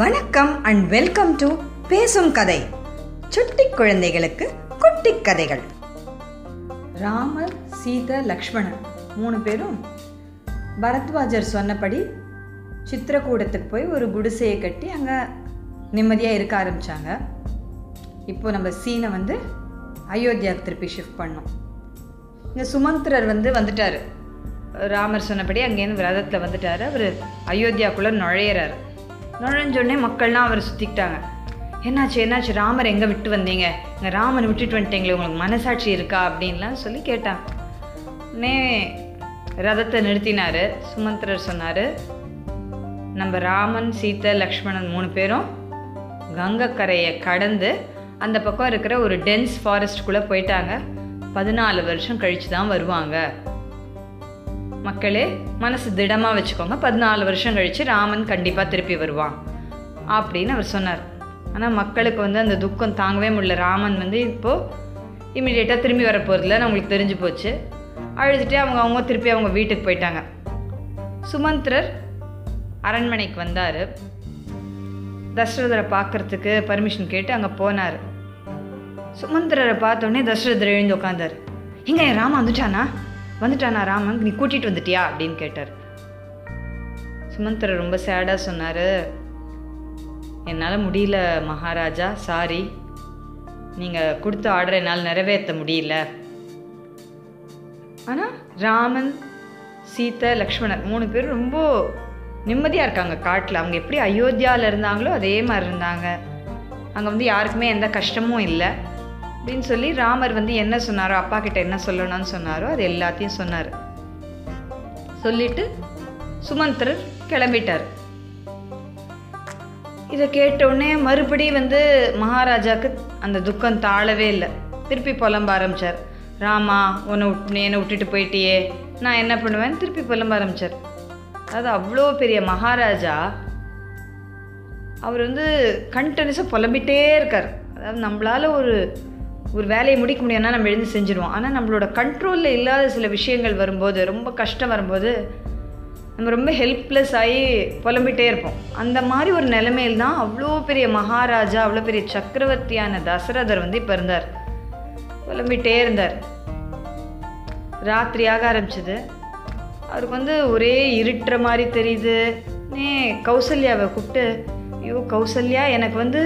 வணக்கம் and welcome to பேசும் கதை. சுட்டி குழந்தைகளுக்கு குட்டி கதைகள். ராமர் சீதா லக்ஷ்மணன் மூணு பேரும் பரத்வாஜர் சொன்னபடி சித்திரக்கூடத்துக்கு போய் ஒரு குடிசையை கட்டி அங்கே நிம்மதியாக இருக்க ஆரம்பித்தாங்க இப்போ நம்ம சீனை வந்து அயோத்தியாவுக்கு திருப்பி ஷிஃப்ட் பண்ணோம். இங்கே சுமந்திரர் வந்து வந்துட்டார். ராமர் சொன்னபடி அங்கேருந்து விரதத்தில் வந்துட்டார். அவர் அயோத்தியாக்குள்ளே நுழையிறாரு. நுழைஞ்சோடனே மக்கள்லாம் அவரை சுற்றிக்கிட்டாங்க என்னாச்சு என்னாச்சு ராமர் எங்கே விட்டு வந்தீங்க? இங்கே ராமனை விட்டுட்டு வந்துட்டீங்களே உங்களுக்கு மனசாட்சி இருக்கா? அப்படின்லாம் சொல்லி கேட்டான் உடனே ரதத்தை நிறுத்தினார். சுமந்திரர் சொன்னார் நம்ம ராமன் சீதை லக்ஷ்மணன் மூணு பேரும் கங்கக்கரையை கடந்து அந்த பக்கம் இருக்கிற ஒரு டென்ஸ் ஃபாரஸ்ட்டுக்குள்ளே போயிட்டாங்க. பதினாலு வருஷம் கழித்து தான் வருவாங்க. மக்களே மனசு திடமாக வச்சுக்கோங்க. பதினாலு வருஷம் கழித்து ராமன் கண்டிப்பாக திருப்பி வருவான். அப்படின்னு அவர் சொன்னார். ஆனால் மக்களுக்கு வந்து அந்த துக்கம் தாங்கவே முடியல. ராமன் வந்து இப்போது இமீடியட்டாக திரும்பி வர போகிறதில்லன்னு அவங்களுக்கு தெரிஞ்சு போச்சு. அழுதுட்டு அவங்க அவங்க திருப்பி அவங்க வீட்டுக்கு போயிட்டாங்க. சுமந்திரர் அரண்மனைக்கு வந்தார். தசரதரை பார்க்கறதுக்கு பர்மிஷன் கேட்டு அங்கே போனார். சுமந்திரரை பார்த்தோன்னே தசரதர் எழுந்து உட்காந்தார் எங்கே ராமா ராமன் வந்துட்டானா? வந்துட்டானா ராமன்? நீ கூட்டிகிட்டு வந்துட்டியா? அப்படின்னு கேட்டார். சுமந்தர் ரொம்ப சேடாக சொன்னார். என்னால் முடியல மகாராஜா சாரி. நீங்கள் கொடுத்த ஆர்டரை என்னால் நிறைவேற்ற முடியல. ஆனால் ராமன் சீதை லக்ஷ்மணர் மூணு பேரும் ரொம்ப நிம்மதியாக இருக்காங்க காட்டில். அவங்க எப்படி அயோத்தியாவில் இருந்தாங்களோ அதே மாதிரி இருந்தாங்க. அங்கே வந்து யாருக்குமே எந்த கஷ்டமும் இல்லை. அப்படின்னு சொல்லி ராமர் வந்து என்ன சொன்னாரோ அப்பா கிட்ட என்ன சொல்லணும்னு சொன்னாரோ அது எல்லாத்தையும் சொன்னார். சொல்லிட்டு சுமந்திரர் கிளம்பிட்டார். இதை கேட்டவுடனே மறுபடியும் வந்து மகாராஜாவுக்கு அந்த துக்கம் தாழவே இல்லை. திருப்பி புலம்ப ஆரம்பித்தார் ராமா உன்னை விட் நீ என்னை விட்டுட்டு போயிட்டியே நான் என்ன பண்ணுவேன் திருப்பி புலம்ப ஆரம்பித்தார் அதாவது அவ்வளோ பெரிய மகாராஜா அவர் வந்து கண்டினியூஸாக புலம்பிட்டே இருக்கார். அதாவது நம்மளால் ஒரு ஒரு வேலையை முடிக்க முடியும்னா நம்ம எழுந்து செஞ்சுருவோம். ஆனால் நம்மளோட கண்ட்ரோலில் இல்லாத சில விஷயங்கள் வரும்போது ரொம்ப கஷ்டம் வரும்போது நம்ம ரொம்ப ஹெல்ப்லெஸ் ஆகி புலம்பிட்டே இருப்போம். அந்த மாதிரி ஒரு நிலைமையில் தான் அவ்வளோ பெரிய மகாராஜா அவ்வளோ பெரிய சக்கரவர்த்தியான தசரதர் வந்து இப்போ இருந்தார். புலம்பிட்டே இருந்தார். ராத்திரியாக ஆரம்பிச்சது. அவருக்கு வந்து ஒரே இருட்டுற மாதிரி தெரியுது. நே கௌசல்யாவை கூப்பிட்டு ஐயோ கௌசல்யா எனக்கு வந்து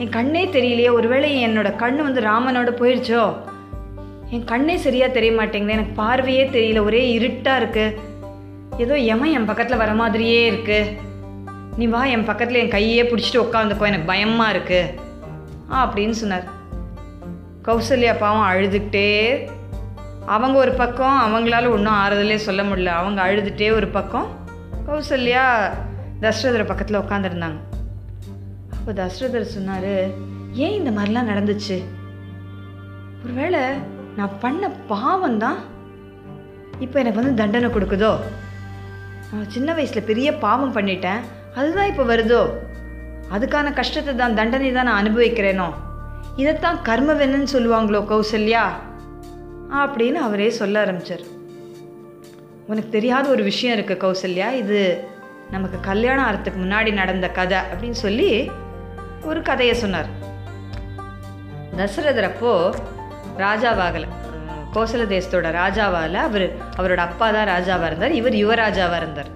என் கண்ணே தெரியலையே. ஒருவேளை என்னோட கண் வந்து ராமனோட போயிடுச்சோ என் கண்ணே சரியாக தெரிய மாட்டேங்குது. எனக்கு பார்வையே தெரியல. ஒரே இருட்டாக இருக்குது ஏதோ எமன் என் பக்கத்தில் வர மாதிரியே இருக்குது நீ வா என் பக்கத்தில் என் கையே பிடிச்சிட்டு உட்காந்துக்கோ எனக்கு பயமாக இருக்குது ஆ அப்படின்னு சொன்னார். கௌசல்யா பாவம் அழுதுகிட்டே அவங்க ஒரு பக்கம் அவங்களால ஒன்றும் ஆறுதலே சொல்ல முடியல. அவங்க அழுதுகிட்டே ஒரு பக்கம் கௌசல்யா தசரதர் பக்கத்தில் உட்காந்துருந்தாங்க அப்போ தசரதர் சொன்னார் ஏன் இந்த மாதிரிலாம் நடந்துச்சு? ஒருவேளை நான் பண்ண பாவம் தான் இப்போ எனக்கு வந்து தண்டனை கொடுக்குதோ? நான் சின்ன வயசில் பெரிய பாவம் பண்ணிட்டேன். அதுதான் இப்போ வருதோ? அதுக்கான கஷ்டத்தை தான் தண்டனை தான் நான் அனுபவிக்கிறேனோ? இதைத்தான் கர்மவென்னு சொல்லுவாங்களோ கௌசல்யா? அப்படின்னு அவரே சொல்ல ஆரம்பிச்சார். உனக்கு தெரியாத ஒரு விஷயம் இருக்குது கௌசல்யா. இது நமக்கு கல்யாணம் ஆகிறதுக்கு முன்னாடி நடந்த கதை அப்படின்னு சொல்லி ஒரு கதையை சொன்னார். தசரதர் அப்போ ராஜாவாகலை. கோசல தேசத்தோட ராஜாவால் அவர் அவரோட அப்பா தான் ராஜாவாக இருந்தார் இவர் யுவராஜாவாக இருந்தார்.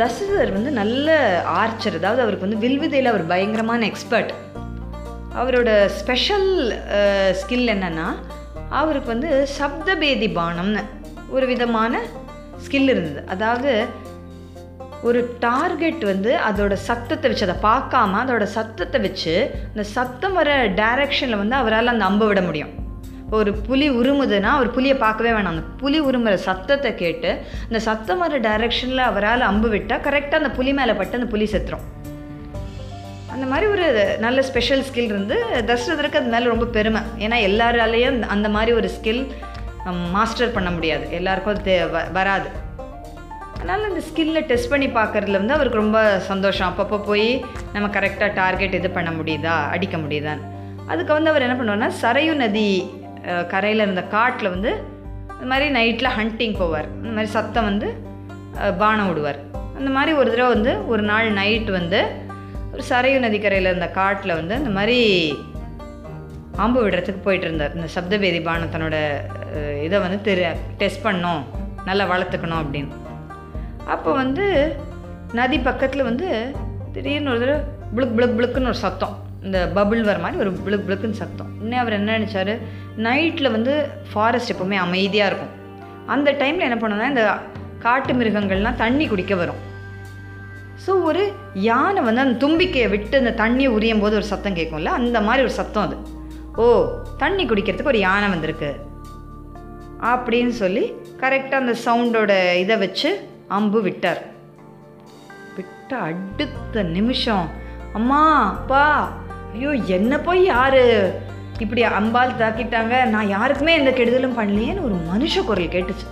தசரதர் வந்து நல்ல ஆர்ச்சர் அதாவது அவருக்கு வந்து வில்விதையில் அவர் பயங்கரமான எக்ஸ்பர்ட் அவரோட ஸ்பெஷல் ஸ்கில் என்னென்னா அவருக்கு வந்து சப்தபேதி பானம்னு ஒரு விதமான ஸ்கில் இருந்தது. அதாவது ஒரு டார்கெட் வந்து அதோட சத்தத்தை வச்சு அதை பார்க்காம அதோட சத்தத்தை வச்சு அந்த சத்தம் வர டைரக்ஷனில் வந்து அவரால் அந்த அம்பை விட முடியும். ஒரு புலி உருமுதுன்னா ஒரு புலியை பார்க்கவே வேணாம். அந்த புலி உருமுற சத்தத்தை கேட்டு அந்த சத்தம் வர டைரக்ஷனில் அவரால் அம்பு விட்டால் கரெக்டாக அந்த புலி மேலே பட்டு அந்த புலி செத்துரும். அந்த மாதிரி ஒரு நல்ல ஸ்பெஷல் ஸ்கில் இருந்து தசரதருக்கு அது மேலே ரொம்ப பெருமை. ஏன்னா எல்லாராலேயும் அந்த மாதிரி ஒரு ஸ்கில் மாஸ்டர் பண்ண முடியாது. எல்லாருக்கும் அது வராது. அதனால் அந்த ஸ்கில்லை டெஸ்ட் பண்ணி பார்க்குறதுல வந்து அவருக்கு ரொம்ப சந்தோஷம். அப்பப்போ போய் நம்ம கரெக்டாக டார்கெட் இது பண்ண முடியுதா? அடிக்க முடியுதான்னு. அதுக்கு வந்து அவர் என்ன பண்ணுவார்னா சரையு நதி கரையில் இருந்த காட்டில் வந்து இந்த மாதிரி நைட்டில் ஹண்டிங் போவார். இந்த மாதிரி சத்தம் வந்து பானம் விடுவார். அந்த மாதிரி ஒரு தடவை வந்து ஒரு நாள் நைட் வந்து ஒரு சரையு நதிக்கரையில் இருந்த காட்டில் வந்து அந்த மாதிரி ஆம்பு விடுறதுக்கு போயிட்டு இருந்தார். இந்த சப்தபேதி பானத்தனோட இதை வந்து தெரிய டெஸ்ட் பண்ணோம் நல்லா வளர்த்துக்கணும் அப்படின்னு. அப்போ வந்து நதி பக்கத்தில் வந்து திடீர்னு ஒரு தடவை புளுக் புளுக் புளுக்குன்னு ஒரு சத்தம். இந்த பபுள் வர மாதிரி ஒரு புளுக் புளுக்குன்னு சத்தம். இன்னும் அவர் என்ன நினச்சாரு? நைட்டில் வந்து ஃபாரஸ்ட் எப்போவுமே அமைதியாக இருக்கும். அந்த டைமில் என்ன பண்ணுன்னா இந்த காட்டு மிருகங்கள்லாம் தண்ணி குடிக்க வரும். ஸோ ஒரு யானை வந்து அந்த தும்பிக்கையை விட்டு அந்த தண்ணியை உரியும் போது ஒரு சத்தம் கேட்கும்ல? அந்த மாதிரி ஒரு சத்தம் அது. ஓ தண்ணி குடிக்கிறதுக்கு ஒரு யானை வந்திருக்கு. அப்படின்னு சொல்லி கரெக்டாக அந்த சவுண்டோட இதை வச்சு அம்பு விட்டார். விட்ட அடுத்த நிமிஷம் அம்மா அப்பா ஐயோ என்ன போய் யாரு? இப்படி அம்பால் தாக்கிட்டாங்க நான் யாருக்குமே எந்த கெடுதலும் பண்ணலையேன்னு ஒரு மனுஷ குரல் கேட்டுச்சு.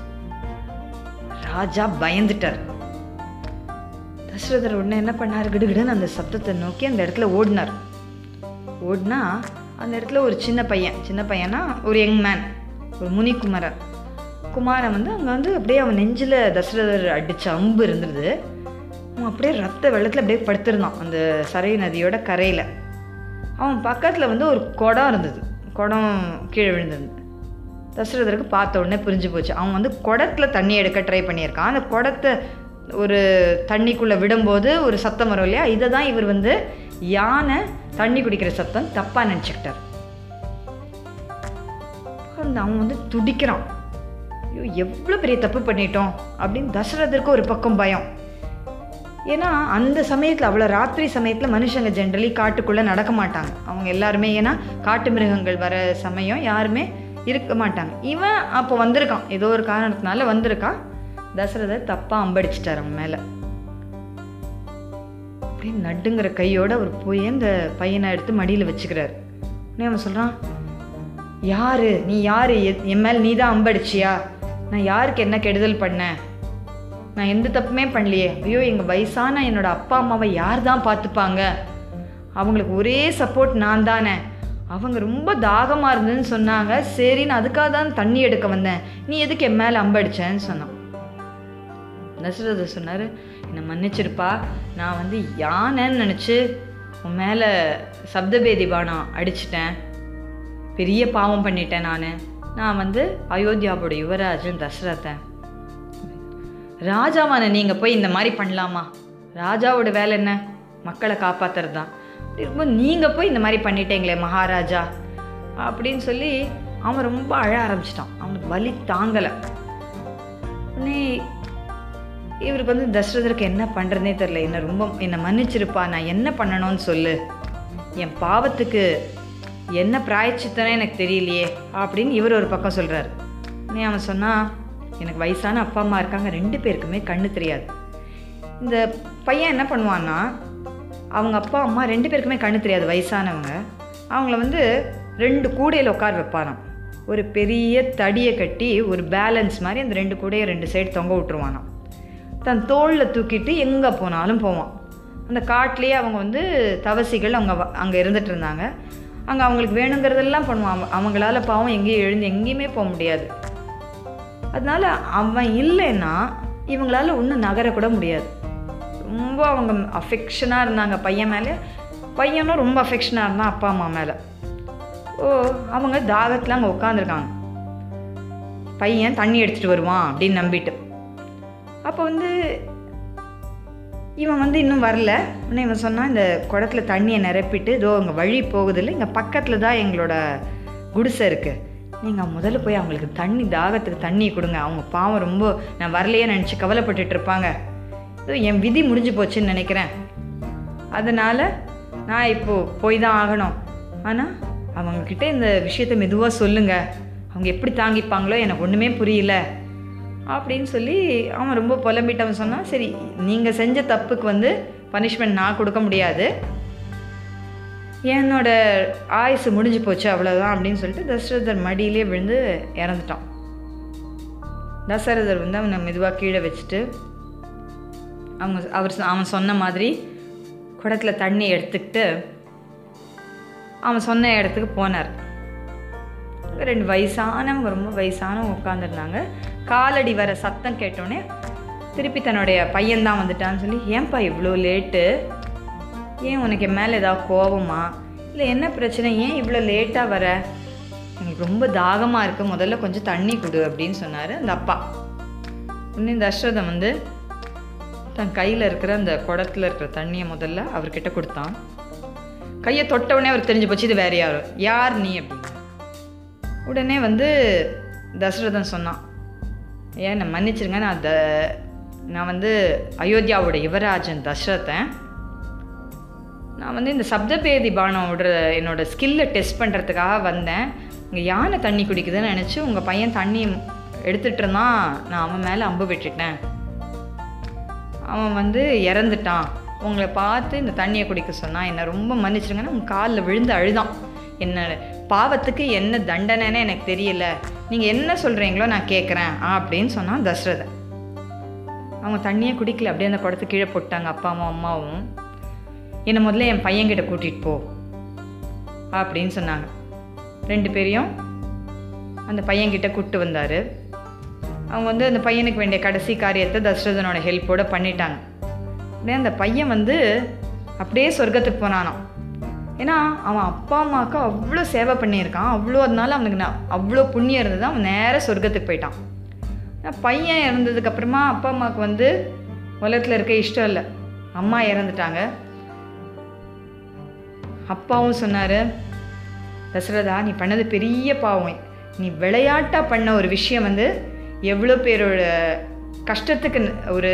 ராஜா பயந்துட்டார். தசரதர் உடனே என்ன பண்ணார்? கிடுகிடுன்னு அந்த சப்தத்தை நோக்கி அந்த இடத்துல ஓடினார். ஓடினா அந்த இடத்துல ஒரு சின்ன பையன் சின்ன பையனா ஒரு யங் மேன் ஒரு முனிகுமரன் குமாரன் வந்து அங்கே வந்து அப்படியே அவன் நெஞ்சில் தசரதர் அடித்த அம்பு இருந்தது. அவன் அப்படியே ரத்த வெள்ளத்தில் அப்படியே படுத்திருந்தான் அந்த சரை நதியோட கரையில். அவன் பக்கத்தில் வந்து ஒரு குடம் இருந்தது. குடம் கீழே விழுந்திருந்தது தசரதருக்கு பார்த்த உடனே புரிஞ்சு போச்சு. அவன் வந்து குடத்துல தண்ணி எடுக்க ட்ரை பண்ணியிருக்கான். அந்த குடத்தை ஒரு தண்ணிக்குள்ளே விடும்போது ஒரு சத்தம் வரும் இல்லையா? இதை தான் இவர் வந்து யானை தண்ணி குடிக்கிற சத்தம் தப்பாக நினச்சிக்கிட்டார். அந்த அவன் வந்து துடிக்கிறான். ஐயோ எவ்வளோ பெரிய தப்பு பண்ணிட்டோம் அப்படின்னு தசரதருக்கு ஒரு பக்கம் பயம். ஏன்னா அந்த சமயத்தில் அவ்வளோ ராத்திரி சமயத்தில் மனுஷங்க ஜென்ரலி காட்டுக்குள்ளே நடக்க மாட்டாங்க. அவங்க எல்லாருமே ஏன்னா காட்டு மிருகங்கள் வர சமயம் யாருமே இருக்க மாட்டாங்க. இவன் அப்போ வந்திருக்கான். ஏதோ ஒரு காரணத்தினால வந்திருக்கான் தசரதர் தப்பாக அம்படிச்சிட்டார் அவன் மேலே. அப்படியே நட்டுங்கிற கையோட அவர் போய் அந்த பையனை எடுத்து மடியில் வச்சுக்கிறார். உடனே அவன் சொல்கிறான் யாரு? நீ யாரு? என் மேல் நீ தான் அம்படிச்சியா? நான் யாருக்கு என்ன கெடுதல் பண்ணேன் நான் எந்த தப்புமே பண்ணலையே. ஐயோ எங்கள் வயசான என்னோட அப்பா அம்மாவை யார் தான் பார்த்துப்பாங்க? அவங்களுக்கு ஒரே சப்போர்ட் நான் தானே அவங்க ரொம்ப தாகமாக இருந்ததுன்னு சொன்னாங்க. சரி நான் அதுக்காக தான் தண்ணி எடுக்க வந்தேன். நீ எதுக்கு என் மேலே அம்படிச்சேன்னு சொன்னான். தசரதர் சொன்னார் என்னை மன்னிச்சிருப்பா. நான் வந்து யானைன்னு நினச்சி உன் மேலே சப்தபேதி பானம் அடிச்சிட்டேன். பெரிய பாவம் பண்ணிட்டேன் நான். நான் வந்து அயோத்தியாவோட யுவராஜன் தசரதன். ராஜாவான நீங்கள் போய் இந்த மாதிரி பண்ணலாமா? ராஜாவோட வேலை என்ன? மக்களை காப்பாத்துறது தான் இருக்கும்போது நீங்கள் போய் இந்த மாதிரி பண்ணிட்டீங்களே மகாராஜா. அப்படின்னு சொல்லி அவன் ரொம்ப அழ ஆரம்பிச்சிட்டான். அவனுக்கு வலி தாங்கலை. உடனே இவருக்கு வந்து தசரதருக்கு என்ன பண்ணுறதுனே தெரில என்ன ரொம்ப என்னை மன்னிச்சிருப்பா. நான் என்ன பண்ணணும்னு சொல்லு. என் பாவத்துக்கு என்ன பிராயச்சித்தனே எனக்கு தெரியலையே அப்படின்னு இவர் ஒரு பக்கம் சொல்கிறார் நீ அவன் சொன்னால் எனக்கு வயசான அப்பா அம்மா இருக்காங்க ரெண்டு பேருக்குமே கண்ணு தெரியாது. இந்த பையன் என்ன பண்ணுவான்னா அவங்க அப்பா அம்மா ரெண்டு பேருக்குமே கண்ணு தெரியாது வயசானவங்க. அவங்கள வந்து ரெண்டு கூடையில் உட்கார வைப்பாராம். ஒரு பெரிய தடியை கட்டி ஒரு பேலன்ஸ் மாதிரி அந்த ரெண்டு கூடையை ரெண்டு சைடு தொங்க விட்டுருவானாம். தன் தோளில் தூக்கிட்டு எங்கே போனாலும் போவான். அந்த காட்டிலேயே அவங்க வந்து தவசிகள் அவங்க வ- அங்கே இருந்துகிட்டு இருந்தாங்க. அங்கே அவங்களுக்கு வேணுங்கிறதெல்லாம் பண்ணுவான். அவங்களால பாவம் எங்கேயும் எழுந்து எங்கேயுமே போக முடியாது. அதனால் அவன் இல்லைன்னா இவங்களால ஒன்றும் நகரக்கூட முடியாது. ரொம்ப அவங்க அஃபெக்ஷனாக இருந்தாங்க பையன் மேலே. பையனும் ரொம்ப அஃபெக்ஷனாக இருந்தான் அப்பா அம்மா மேலே. ஓ அவங்க தாகத்தில் அங்கே உட்காந்துருக்காங்க பையன் தண்ணி எடுத்துகிட்டு வருவான் அப்படின்னு நம்பிட்டு. அப்போ வந்து இவன் வந்து இன்னும் வரல. உடனே இவன் சொன்னால் இந்த குடத்துல தண்ணியை நிரப்பிட்டு இதோ இங்கே வழி போகுதில்ல இங்கே பக்கத்தில் தான் எங்களோட குடிசை இருக்குது நீங்கள் முதல்ல போய் அவங்களுக்கு தண்ணி தாகத்துக்கு தண்ணி கொடுங்க. அவங்க பாவம் ரொம்ப நான் வரலையே நினச்சி கவலைப்பட்டுட்டு இருப்பாங்க. இதோ என் விதி முடிஞ்சு போச்சுன்னு நினைக்கிறேன். அதனால் நான் இப்போது போய் தான் ஆகணும். ஆனால் அவங்கக்கிட்ட இந்த விஷயத்தை மெதுவாக சொல்லுங்கள் அவங்க எப்படி தாங்கிப்பாங்களோ எனக்கு ஒன்றுமே புரியல. அப்படின்னு சொல்லி அவன் ரொம்ப புலம்பிட்டவன் சொன்னான் சரி நீங்கள் செஞ்ச தப்புக்கு வந்து பனிஷ்மெண்ட் நான் கொடுக்க முடியாது. என்னோட ஆயுசு முடிஞ்சு போச்சு அவ்வளோதான் அப்படின்னு சொல்லிட்டு தசரதர் மடியிலே விழுந்து இறந்துட்டான். தசரதர் வந்து அவனை மெதுவாக கீழே வச்சுட்டு அவங்க அவர் அவன் சொன்ன மாதிரி குடத்துல தண்ணி எடுத்துக்கிட்டு அவன் சொன்ன இடத்துக்கு போனார். ரெண்டு வயசானவங்க ரொம்ப வயசானவங்க உட்காந்துருந்தாங்க காலடி வர சத்தம் கேட்டோடனே திருப்பி தன்னுடைய பையன்தான் வந்துட்டான்னு சொல்லி ஏன்பா இவ்வளோ லேட்டு ஏன் உனக்கு என் மேலே ஏதாவது கோபமா இல்லை என்ன பிரச்சனை? ஏன் இவ்வளோ லேட்டாக வர? எனக்கு ரொம்ப தாகமாக இருக்குது முதல்ல கொஞ்சம் தண்ணி கொடு அப்படின்னு சொன்னார் அந்த அப்பா. உடனே தசரதன் வந்து தன் கையில் இருக்கிற அந்த குடத்துல இருக்கிற தண்ணியை முதல்ல அவர்கிட்ட கொடுத்தான். கையை தொட்டவுடனே அவர் தெரிஞ்சு போச்சு இது வேற யார்? யார் நீ? அப்படின்னு. உடனே வந்து தசரதன் சொன்னான். ஏன் என்னை மன்னிச்சிருங்க நான் த நான் வந்து அயோத்தியாவோட யுவராஜன் தசரத்தன் நான் வந்து இந்த சப்தபேதி பானோட என்னோட ஸ்கில்லை டெஸ்ட் பண்ணுறதுக்காக வந்தேன். இங்கே யானை தண்ணி குடிக்குதுன்னு நினச்சி உங்கள் பையன் தண்ணி எடுத்துகிட்டு இருந்தான். நான் அவன் மேலே அம்பு விட்டுட்டேன். அவன் வந்து இறந்துட்டான். உங்களை பார்த்து இந்த தண்ணியை குடிக்க சொன்னான். என்னை ரொம்ப மன்னிச்சிருங்கன்னா உங்கள் காலில் விழுந்து அழுதான். என்ன பாவத்துக்கு என்ன தண்டனைன்னு எனக்கு தெரியல. நீங்கள் என்ன சொல்கிறீங்களோ நான் கேட்குறேன் அப்படின்னு சொன்னான் தசரதன். அவங்க தண்ணியை குடிக்கல அப்படியே அந்த குடத்து கீழே போட்டாங்க அப்பாவும் அம்மாவும். என்னை முதல்ல என் பையன்கிட்ட கூட்டிகிட்டு போ அப்படின்னு சொன்னாங்க. ரெண்டு பேரையும் அந்த பையன்கிட்ட கூப்பிட்டு வந்தார். அவங்க வந்து அந்த பையனுக்கு வேண்டிய கடைசி காரியத்தை தசரதனோட ஹெல்ப்போடு பண்ணிட்டாங்க. அப்படியே அந்த பையன் வந்து அப்படியே சொர்க்கத்துக்கு போனானாம். ஏன்னா அவன் அப்பா அம்மாவுக்கு அவ்வளோ சேவை பண்ணியிருக்கான். அவ்வளோ அதனால அவனுக்கு நான் அவ்வளோ புண்ணியம் இருந்தது. அவன் நேராக சொர்க்கத்துக்கு போயிட்டான். பையன் இறந்ததுக்கப்புறமா அப்பா அம்மாவுக்கு வந்து உலகத்தில் இருக்க இஷ்டம் இல்லை. அம்மா இறந்துட்டாங்க. அப்பாவும் சொன்னார் தசரதா நீ பண்ணது பெரிய பாவம். நீ விளையாட்டாக பண்ண ஒரு விஷயம் வந்து எவ்வளோ பேரோட கஷ்டத்துக்கு ஒரு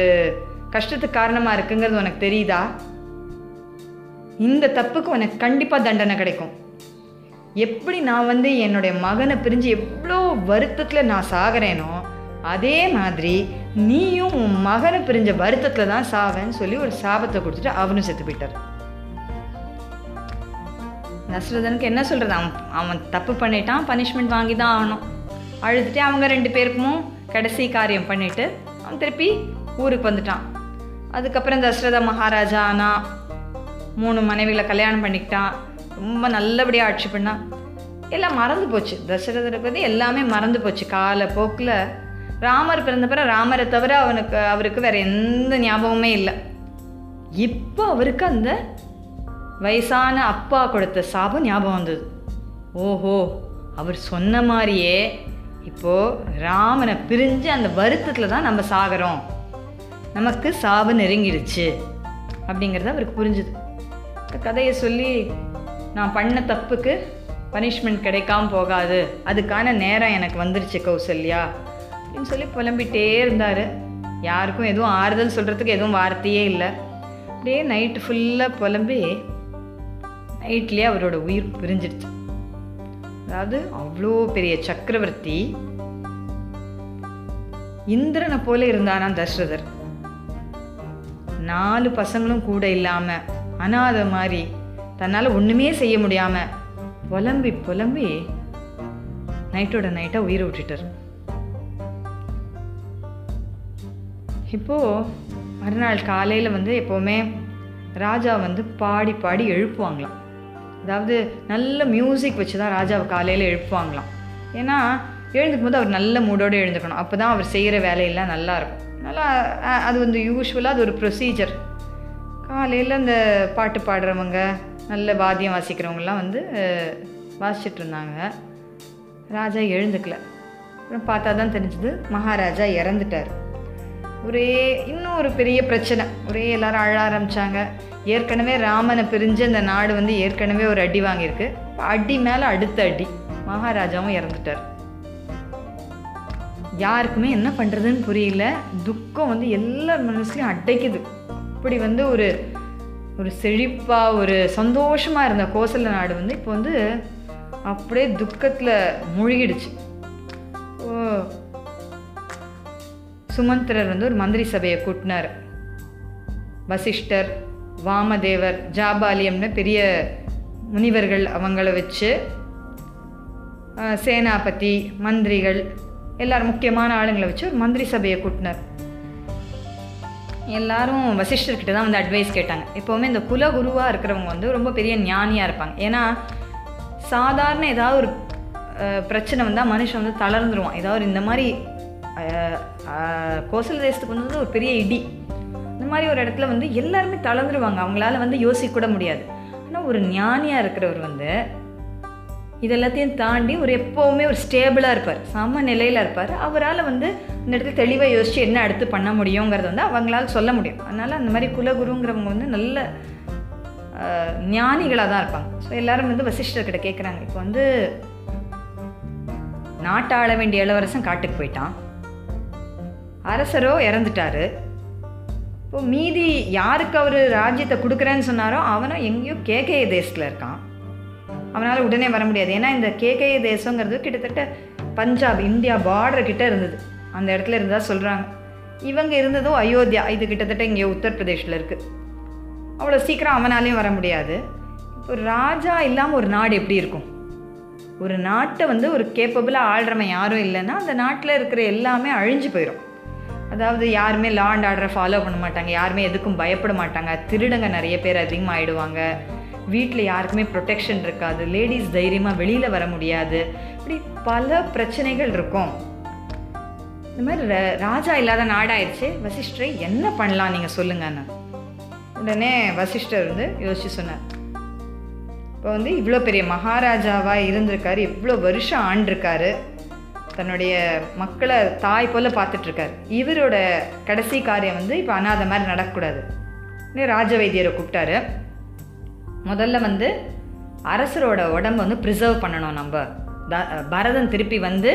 கஷ்டத்துக்கு காரணமாக இருக்குங்கிறது உனக்கு தெரியுதா? இந்த தப்புக்கு உனக்கு கண்டிப்பாக தண்டனை கிடைக்கும். எப்படி நான் வந்து என்னுடைய மகனை பிரிஞ்சு எவ்வளோ வருத்தத்தில் நான் சாகிறேனோ அதே மாதிரி நீயும் உன் மகனை பிரிஞ்ச வருத்தத்தில் தான் சாவேன்னு சொல்லி ஒரு சாபத்தை கொடுத்துட்டு அவனும் செத்து போயிட்டார். நஸ்ரதனுக்கு என்ன சொல்கிறது அவன் அவன் தப்பு பண்ணிட்டான் பனிஷ்மெண்ட் வாங்கி தான் ஆகணும். அழுதுட்டு அவங்க ரெண்டு பேருக்கும் கடைசி காரியம் பண்ணிவிட்டு அவன் திருப்பி ஊருக்கு வந்துட்டான். அதுக்கப்புறம் தசரத மகாராஜா ஆனால் மூணு மனைவிகளை கல்யாணம் பண்ணிக்கிட்டான் ரொம்ப நல்லபடியாக ஆட்சி பண்ணான் எல்லாம் மறந்து போச்சு. தசரதரை பற்றி எல்லாமே மறந்து போச்சு. காலப்போக்கில் ராமர் பிறந்த பிற ராமரை தவிர அவனுக்கு அவருக்கு வேற எந்த ஞாபகமே இல்லை. இப்போ அவருக்கு அந்த வயசான அப்பா கொடுத்த சாபம் ஞாபகம் வந்தது. ஓஹோ அவர் சொன்ன மாதிரியே இப்போது ராமனை பிரிஞ்சு அந்த வருத்தத்தில் தான் நம்ம சாகிறோம். நமக்கு சாவு நெருங்கிடுச்சு அப்படிங்கிறது அவருக்கு புரிஞ்சுது. இந்த கதையை சொல்லி நான் பண்ண தப்புக்கு பனிஷ்மெண்ட் கிடைக்காம போகாது. அதுக்கான நேரம் எனக்கு வந்துருச்சு கௌசல்யா. அப்படின்னு சொல்லி புலம்பிட்டே இருந்தார். யாருக்கும் எதுவும் ஆறுதல் சொல்கிறதுக்கு எதுவும் வார்த்தையே இல்லை. அப்படியே நைட்டு ஃபுல்லாக புலம்பி நைட்லேயே அவரோட உயிர் பிரிஞ்சிடுச்சு அதாவது அவ்வளோ பெரிய சக்கரவர்த்தி இந்திரனை போல இருந்தானா தசரதர். நாலு பசங்களும் கூட இல்லாமல் அனாதை மாதிரி தன்னால் ஒன்றுமே செய்ய முடியாமல் புலம்பி புலம்பி நைட்டோட நைட்டாக உயிரை விட்டுட்டார். இப்போது மறுநாள் காலையில் வந்து எப்போவுமே ராஜா வந்து பாடி பாடி எழுப்புவாங்களாம். அதாவது நல்ல மியூசிக் வச்சு தான் ராஜாவை காலையில் எழுப்புவாங்களாம். ஏன்னா எழுந்துக்கும் போது அவர் நல்ல மூடோடு எழுந்துக்கணும். அப்போ தான் அவர் செய்கிற வேலையெல்லாம் நல்லா அதனால் நல்லா அது வந்து யூஸ்வலாக அது ஒரு ப்ரொசீஜர் காலையில் அந்த பாட்டு பாடுறவங்க நல்ல வாத்தியம் வாசிக்கிறவங்கலாம் வந்து வாசிச்சுட்டு இருந்தாங்க ராஜா எழுந்துக்கல. அப்புறம் பார்த்தா தான் தெரிஞ்சது மகாராஜா இறந்துட்டார். ஒரே இன்னும் ஒரு பெரிய பிரச்சனை. ஒரே எல்லாரும் அழ ஆரம்பித்தாங்க ஏற்கனவே ராமனை பிரிஞ்சு அந்த நாடு வந்து ஏற்கனவே ஒரு அடி வாங்கியிருக்கு. அடி மேலே அடுத்த அடி. மகாராஜாவும் இறந்துட்டார். யாருக்குமே என்ன பண்ணுறதுன்னு புரியல. துக்கம் வந்து எல்லார் மனசுலையும் அடைக்குது. இப்படி வந்து ஒரு ஒரு செழிப்பாக ஒரு சந்தோஷமாக இருந்த கோசல நாடு வந்து இப்போ வந்து அப்படியே துக்கத்தில் மூழ்கிடுச்சு. ஓ. சுமந்திரர் வந்து ஒரு மந்திரி சபையை கூட்டினார். வசிஷ்டர் வாமதேவர் ஜாபாலியம்னு பெரிய முனிவர்கள் அவங்கள வச்சு சேனாபதி மந்திரிகள் எல்லாரும் முக்கியமான ஆளுங்களை வச்சு ஒரு மந்திரி சபையை கூட்டினார். எல்லாரும் வசிஷ்டர்கிட்ட தான் வந்து அட்வைஸ் கேட்டாங்க. எப்போவுமே இந்த குல குருவாக இருக்கிறவங்க வந்து ரொம்ப பெரிய ஞானியாக இருப்பாங்க. ஏன்னா சாதாரண ஏதாவது ஒரு பிரச்சனை வந்தால் மனுஷன் வந்து தளர்ந்துருவான். ஏதாவது இந்த மாதிரி கோசல் கோசல தேசத்துக்கு வந்து ஒரு பெரிய இடி. இந்த மாதிரி ஒரு இடத்துல வந்து எல்லாருமே தளர்ந்துருவாங்க. அவங்களால வந்து யோசிக்க கூட முடியாது. ஆனால் ஒரு ஞானியாக இருக்கிறவர் வந்து இதெல்லாத்தையும் தாண்டி ஒரு எப்போவுமே ஒரு ஸ்டேபிளாக இருப்பார். சம நிலையில் இருப்பார். அவரால் வந்து இந்த இடத்துல தெளிவாக யோசித்து என்ன அடுத்து பண்ண முடியுங்கிறத வந்து அவங்களால சொல்ல முடியும். அதனால் அந்த மாதிரி குலகுருங்கிறவங்க வந்து நல்ல ஞானிகளாக தான் இருப்பாங்க. ஸோ எல்லாரும் வந்து வசிஷ்டர்கிட்ட கேட்குறாங்க இப்போ வந்து நாட்டாள வேண்டிய இளவரசன் காட்டுக்கு போயிட்டான். அரசரோ இறந்துட்டாரு. இப்போ மீதி யாருக்கு அவர் ராஜ்யத்தை கொடுக்குறேன்னு சொன்னாரோ அவனும் எங்கேயோ கேகே தேசத்தில் இருக்கான். அவனால் உடனே வர முடியாது. ஏன்னா இந்த கேகே தேசங்கிறது கிட்டத்தட்ட பஞ்சாப் இந்தியா பார்டர் கிட்டே இருந்தது. அந்த இடத்துல இருந்தால் சொல்கிறாங்க இவங்க இருந்ததும் அயோத்தியா. இது கிட்டத்தட்ட இங்கே உத்தரப்பிரதேஷில் இருக்குது அவ்வளோ சீக்கிரம் அவனாலையும் வர முடியாது. இப்போ ராஜா இல்லாமல் ஒரு நாடு எப்படி இருக்கும்? ஒரு நாட்டை வந்து ஒரு கேப்பபிளாக ஆள்றவன் யாரும் இல்லைன்னா அந்த நாட்டில் இருக்கிற எல்லாமே அழிஞ்சு போயிடும் அதாவது யாருமே லா அண்ட் ஆர்டரை ஃபாலோ பண்ண மாட்டாங்க. யாருமே எதுக்கும் பயப்பட மாட்டாங்க. திருடங்க நிறைய பேர் அதிகமாக ஆயிடுவாங்க வீட்டில் யாருக்குமே ப்ரொடெக்ஷன் இருக்காது. லேடிஸ் தைரியமாக வெளியில் வர முடியாது. இப்படி பல பிரச்சனைகள் இருக்கும். இந்த மாதிரி ராஜா இல்லாத நாடாயிடுச்சு வசிஷ்டரை என்ன பண்ணலாம் நீங்கள் சொல்லுங்கன்னு. உடனே வசிஷ்டர் வந்து யோசிச்சு சொன்னார். இப்போ வந்து இவ்வளோ பெரிய மகாராஜாவாக இருந்திருக்காரு. இவ்வளோ வருஷம் ஆண்டிருக்காரு. தன்னுடைய மக்களை தாய் போல் பார்த்துட்ருக்காரு. இவரோட கடைசி காரியம் வந்து இப்போ அனாதை மாதிரி நடக்கக்கூடாது. ராஜ வைத்தியரை கூப்பிட்டாரு. முதல்ல வந்து அரசரோட உடம்ப வந்து ப்ரிசர்வ் பண்ணணும் நம்ம. த பரதன் திருப்பி வந்து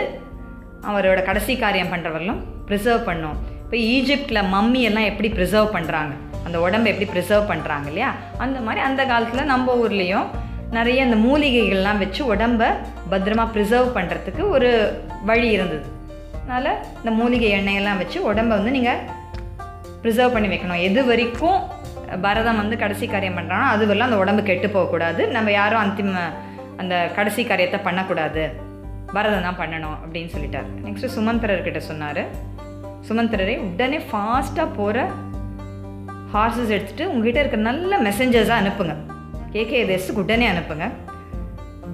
அவரோட கடைசி காரியம் பண்ணுறவர்களும் ப்ரிசர்வ் பண்ணோம். இப்போ ஈஜிப்டில் மம்மி எல்லாம் எப்படி ப்ரிசர்வ் பண்ணுறாங்க அந்த உடம்பை எப்படி ப்ரிசர்வ் பண்ணுறாங்க இல்லையா? அந்த மாதிரி அந்த காலத்தில் நம்ம ஊர்லேயும் நிறைய அந்த மூலிகைகள்லாம் வச்சு உடம்ப பத்திரமா ப்ரிசர்வ் பண்ணுறதுக்கு ஒரு வழி இருந்தது. அதனால் இந்த மூலிகை எண்ணெயெல்லாம் வச்சு உடம்ப வந்து நீங்கள் ப்ரிசர்வ் பண்ணி வைக்கணும். எது வரைக்கும் பரதம் வந்து கடைசி காரியம் பண்ணுறானோ அது வரலாம் அந்த உடம்பு கெட்டு போகக்கூடாது. நம்ம யாரும் அந்திம அந்த கடைசி காரியத்தை பண்ணக்கூடாது. பரதம் தான் பண்ணணும் அப்படின்னு சொல்லிட்டார். நெக்ஸ்ட்டு சுமந்திரர்கிட்ட சொன்னார். சுமந்திரரை உடனே ஃபாஸ்ட்டாக போகிற ஹார்சஸ் எடுத்துகிட்டு உங்ககிட்ட இருக்க நல்ல மெசஞ்சர்ஸாக அனுப்புங்க. கேகே தேசத்துக்கு உடனே அனுப்புங்க.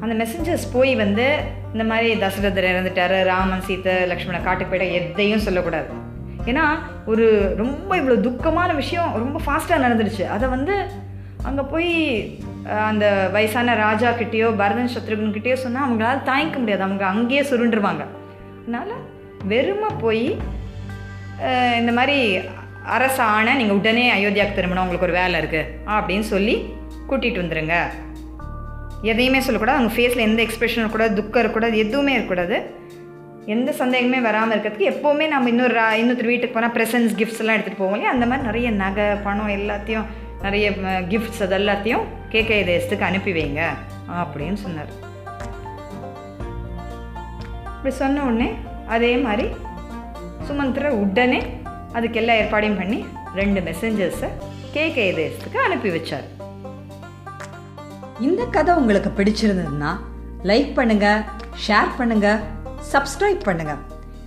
அந்த மெசஞ்சர்ஸ் போய் வந்து இந்த மாதிரி தசரதர் இறந்துட்டாரு ராமன் சீத்தை லக்ஷ்மண காட்டுக்கு போயிட்டா எதையும் சொல்லக்கூடாது. ஏன்னா ஒரு ரொம்ப இவ்வளோ துக்கமான விஷயம் ரொம்ப ஃபாஸ்ட்டாக நடந்துடுச்சு. அதை வந்து அங்கே போய் அந்த வயசான ராஜா கிட்டேயோ பரதன் சத்ருகன் கிட்டேயோ சொன்னால் அவங்களால தாங்கிக்க முடியாது. அவங்க அங்கேயே சுருண்டுருவாங்க. அதனால் வெறுமை போய் இந்த மாதிரி அரச ஆணை நீங்கள் உடனே அயோத்தியாவுக்கு திரும்பணும் உங்களுக்கு ஒரு வேலை இருக்குது அப்படின்னு சொல்லி கூட்டிகிட்டு வந்துடுங்க எதையுமே சொல்லக்கூடாது. அவங்க ஃபேஸில் எந்த எக்ஸ்பிரஷனும் இருக்கக்கூடாது துக்கம் இருக்கக்கூடாது எதுவுமே இருக்கக்கூடாது. எந்த சந்தேகமே வராமல் இருக்கிறதுக்கு எப்போவுமே நம்ம இன்னொரு இன்னொருத்தர் வீட்டுக்கு போனால் ப்ரெசன்ஸ் கிஃப்ட்ஸ் எல்லாம் எடுத்துகிட்டு போவோம் இல்லையா? அந்த மாதிரி நிறைய நகை பணம் எல்லாத்தையும் நிறைய கிஃப்ட்ஸ் அது எல்லாத்தையும் கேகே தேசத்துக்கு அனுப்பி வைங்க அப்படின்னு சொன்னார். இப்படி சொன்ன உடனே அதே மாதிரி சுமந்திர உடனே அதுக்கு எல்லா ஏற்பாடையும் பண்ணி ரெண்டு மெசஞ்சர்ஸை கேகே தேசத்துக்கு அனுப்பி வச்சார். இந்த கதை உங்களுக்கு பிடிச்சிருந்ததுன்னா லைக் பண்ணுங்கள் ஷேர் பண்ணுங்கள் சப்ஸ்கிரைப் பண்ணுங்க.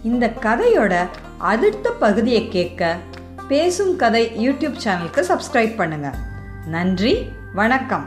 இந்த கதையோட அடுத்த பகுதியை கேட்க பேசும் கதை யூடியூப் சேனலுக்கு சப்ஸ்கிரைப் பண்ணுங்க. நன்றி வணக்கம்.